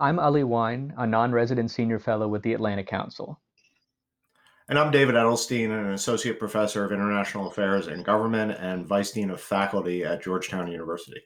I'm Ali Wyne, a non resident senior fellow with the Atlantic Council. And I'm David Edelstein, an associate professor of international affairs and government and vice dean of faculty at Georgetown University.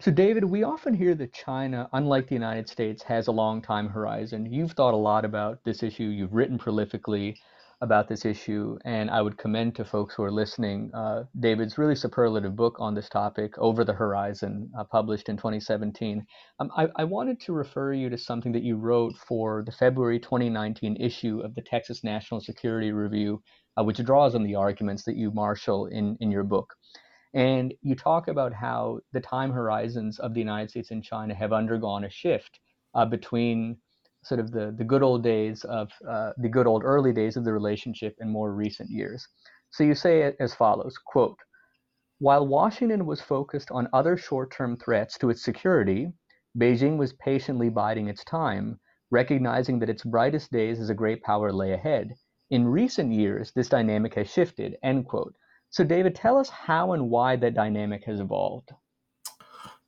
So, David, we often hear that China, unlike the United States, has a long time horizon. You've thought a lot about this issue, you've written prolifically about this issue, and I would commend to folks who are listening uh, David's really superlative book on this topic, Over the Horizon, uh, published in 2017. Um, I, I, wanted to refer you to something that you wrote for the February 2019 issue of the Texas National Security Review, uh, which draws on the arguments that you marshal in, in your book. And you talk about how the time horizons of the United States and China have undergone a shift uh, between sort of the, the good old days of uh, the good old early days of the relationship in more recent years. So you say it as follows quote, while Washington was focused on other short term threats to its security, Beijing was patiently biding its time, recognizing that its brightest days as a great power lay ahead. In recent years, this dynamic has shifted. End quote. So, David, tell us how and why that dynamic has evolved.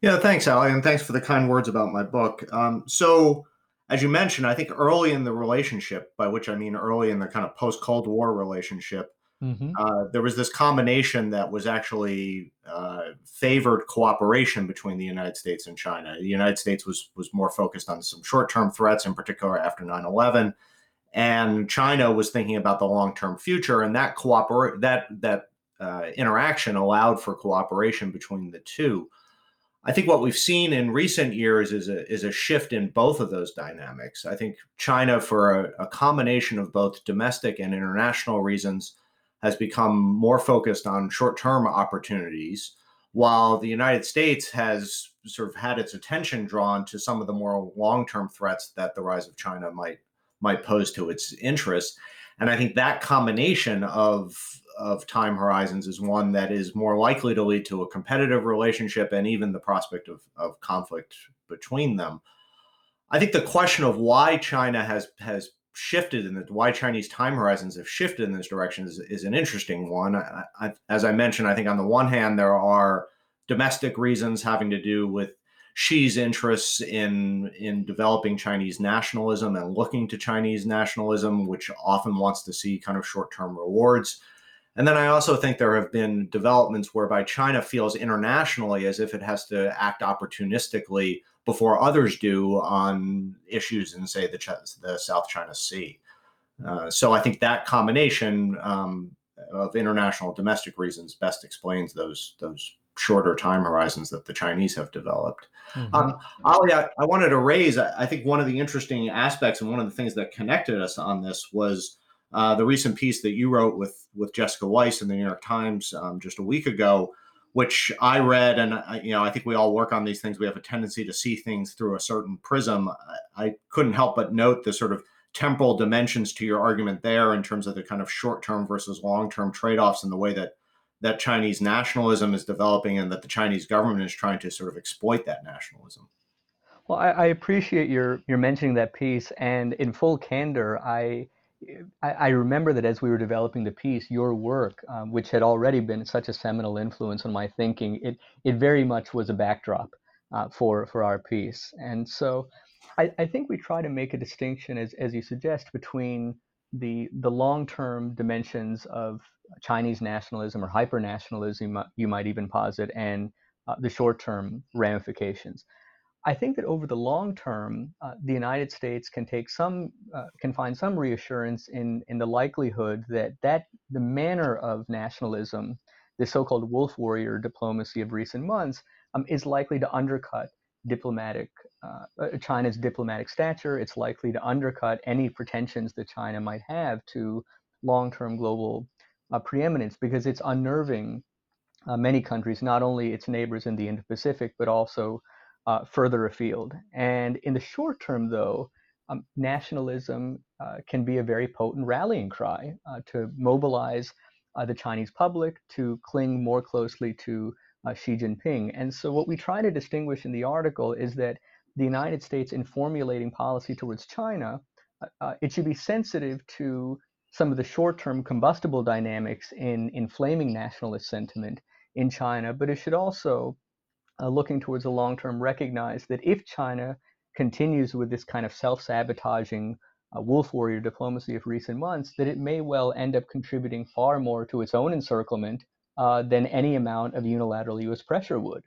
Yeah, thanks, Ali, and thanks for the kind words about my book. Um, so, as you mentioned, I think early in the relationship, by which I mean early in the kind of post Cold War relationship, mm-hmm. uh, there was this combination that was actually uh, favored cooperation between the United States and China. The United States was was more focused on some short term threats, in particular after 9 11. And China was thinking about the long term future, and that cooperate that that uh, interaction allowed for cooperation between the two. I think what we've seen in recent years is a, is a shift in both of those dynamics. I think China, for a, a combination of both domestic and international reasons, has become more focused on short term opportunities, while the United States has sort of had its attention drawn to some of the more long term threats that the rise of China might might pose to its interests. And I think that combination of of time horizons is one that is more likely to lead to a competitive relationship and even the prospect of, of conflict between them. I think the question of why China has has shifted and why Chinese time horizons have shifted in this direction is, is an interesting one. I, I, as I mentioned, I think on the one hand there are domestic reasons having to do with Xi's interests in in developing Chinese nationalism and looking to Chinese nationalism, which often wants to see kind of short term rewards. And then I also think there have been developments whereby China feels internationally as if it has to act opportunistically before others do on issues in, say, the, Ch- the South China Sea. Uh, so I think that combination um, of international domestic reasons best explains those those shorter time horizons that the Chinese have developed. Mm-hmm. Um, Ali, I, I, wanted to raise. I, I think one of the interesting aspects and one of the things that connected us on this was uh, the recent piece that you wrote with with Jessica Weiss in the New York Times um, just a week ago, which I read, and I, you know, I think we all work on these things. We have a tendency to see things through a certain prism. I, I couldn't help but note the sort of temporal dimensions to your argument there in terms of the kind of short term versus long term trade offs and the way that that Chinese nationalism is developing and that the Chinese government is trying to sort of exploit that nationalism. Well, I, I appreciate your your mentioning that piece, and in full candor, I I, remember that as we were developing the piece, your work, um, which had already been such a seminal influence on my thinking, it it very much was a backdrop uh, for for our piece. And so, I, I think we try to make a distinction, as as you suggest, between the the long term dimensions of Chinese nationalism or hyper nationalism, you might even posit, and uh, the short term ramifications. I think that over the long term, uh, the United States can take some, uh, can find some reassurance in in the likelihood that that the manner of nationalism, the so-called wolf warrior diplomacy of recent months, um, is likely to undercut diplomatic uh, uh China's diplomatic stature. It's likely to undercut any pretensions that China might have to long-term global uh, preeminence because it's unnerving uh, many countries, not only its neighbors in the Indo-Pacific, but also uh, further afield. And in the short term, though, um, nationalism uh, can be a very potent rallying cry to mobilize the Chinese public to cling more closely to uh, Xi Jinping. And so, what we try to distinguish in the article is that the United States, in formulating policy towards China, uh, it should be sensitive to some of the short-term combustible dynamics in inflaming nationalist sentiment in China, but it should also uh, looking towards the long term recognize that if China continues with this kind of self-sabotaging uh, wolf warrior diplomacy of recent months, that it may well end up contributing far more to its own encirclement uh, than any amount of unilateral U.S. pressure would.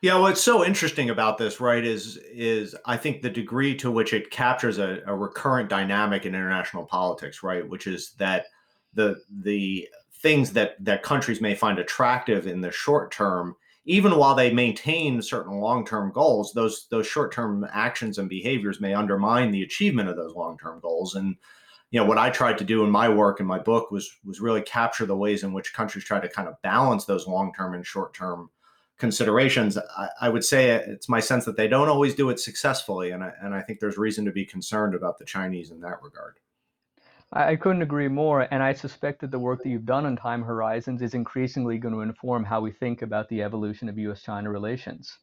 Yeah, what's so interesting about this, right, is is I think the degree to which it captures a, a recurrent dynamic in international politics, right, which is that the the things that that countries may find attractive in the short term, even while they maintain certain long term goals, those those short term actions and behaviors may undermine the achievement of those long term goals. And you know what I tried to do in my work in my book was was really capture the ways in which countries try to kind of balance those long term and short term considerations, I, I, would say it's my sense that they don't always do it successfully, and I, and I think there's reason to be concerned about the Chinese in that regard. I couldn't agree more, and I suspect that the work that you've done on time horizons is increasingly going to inform how we think about the evolution of U.S.-China relations.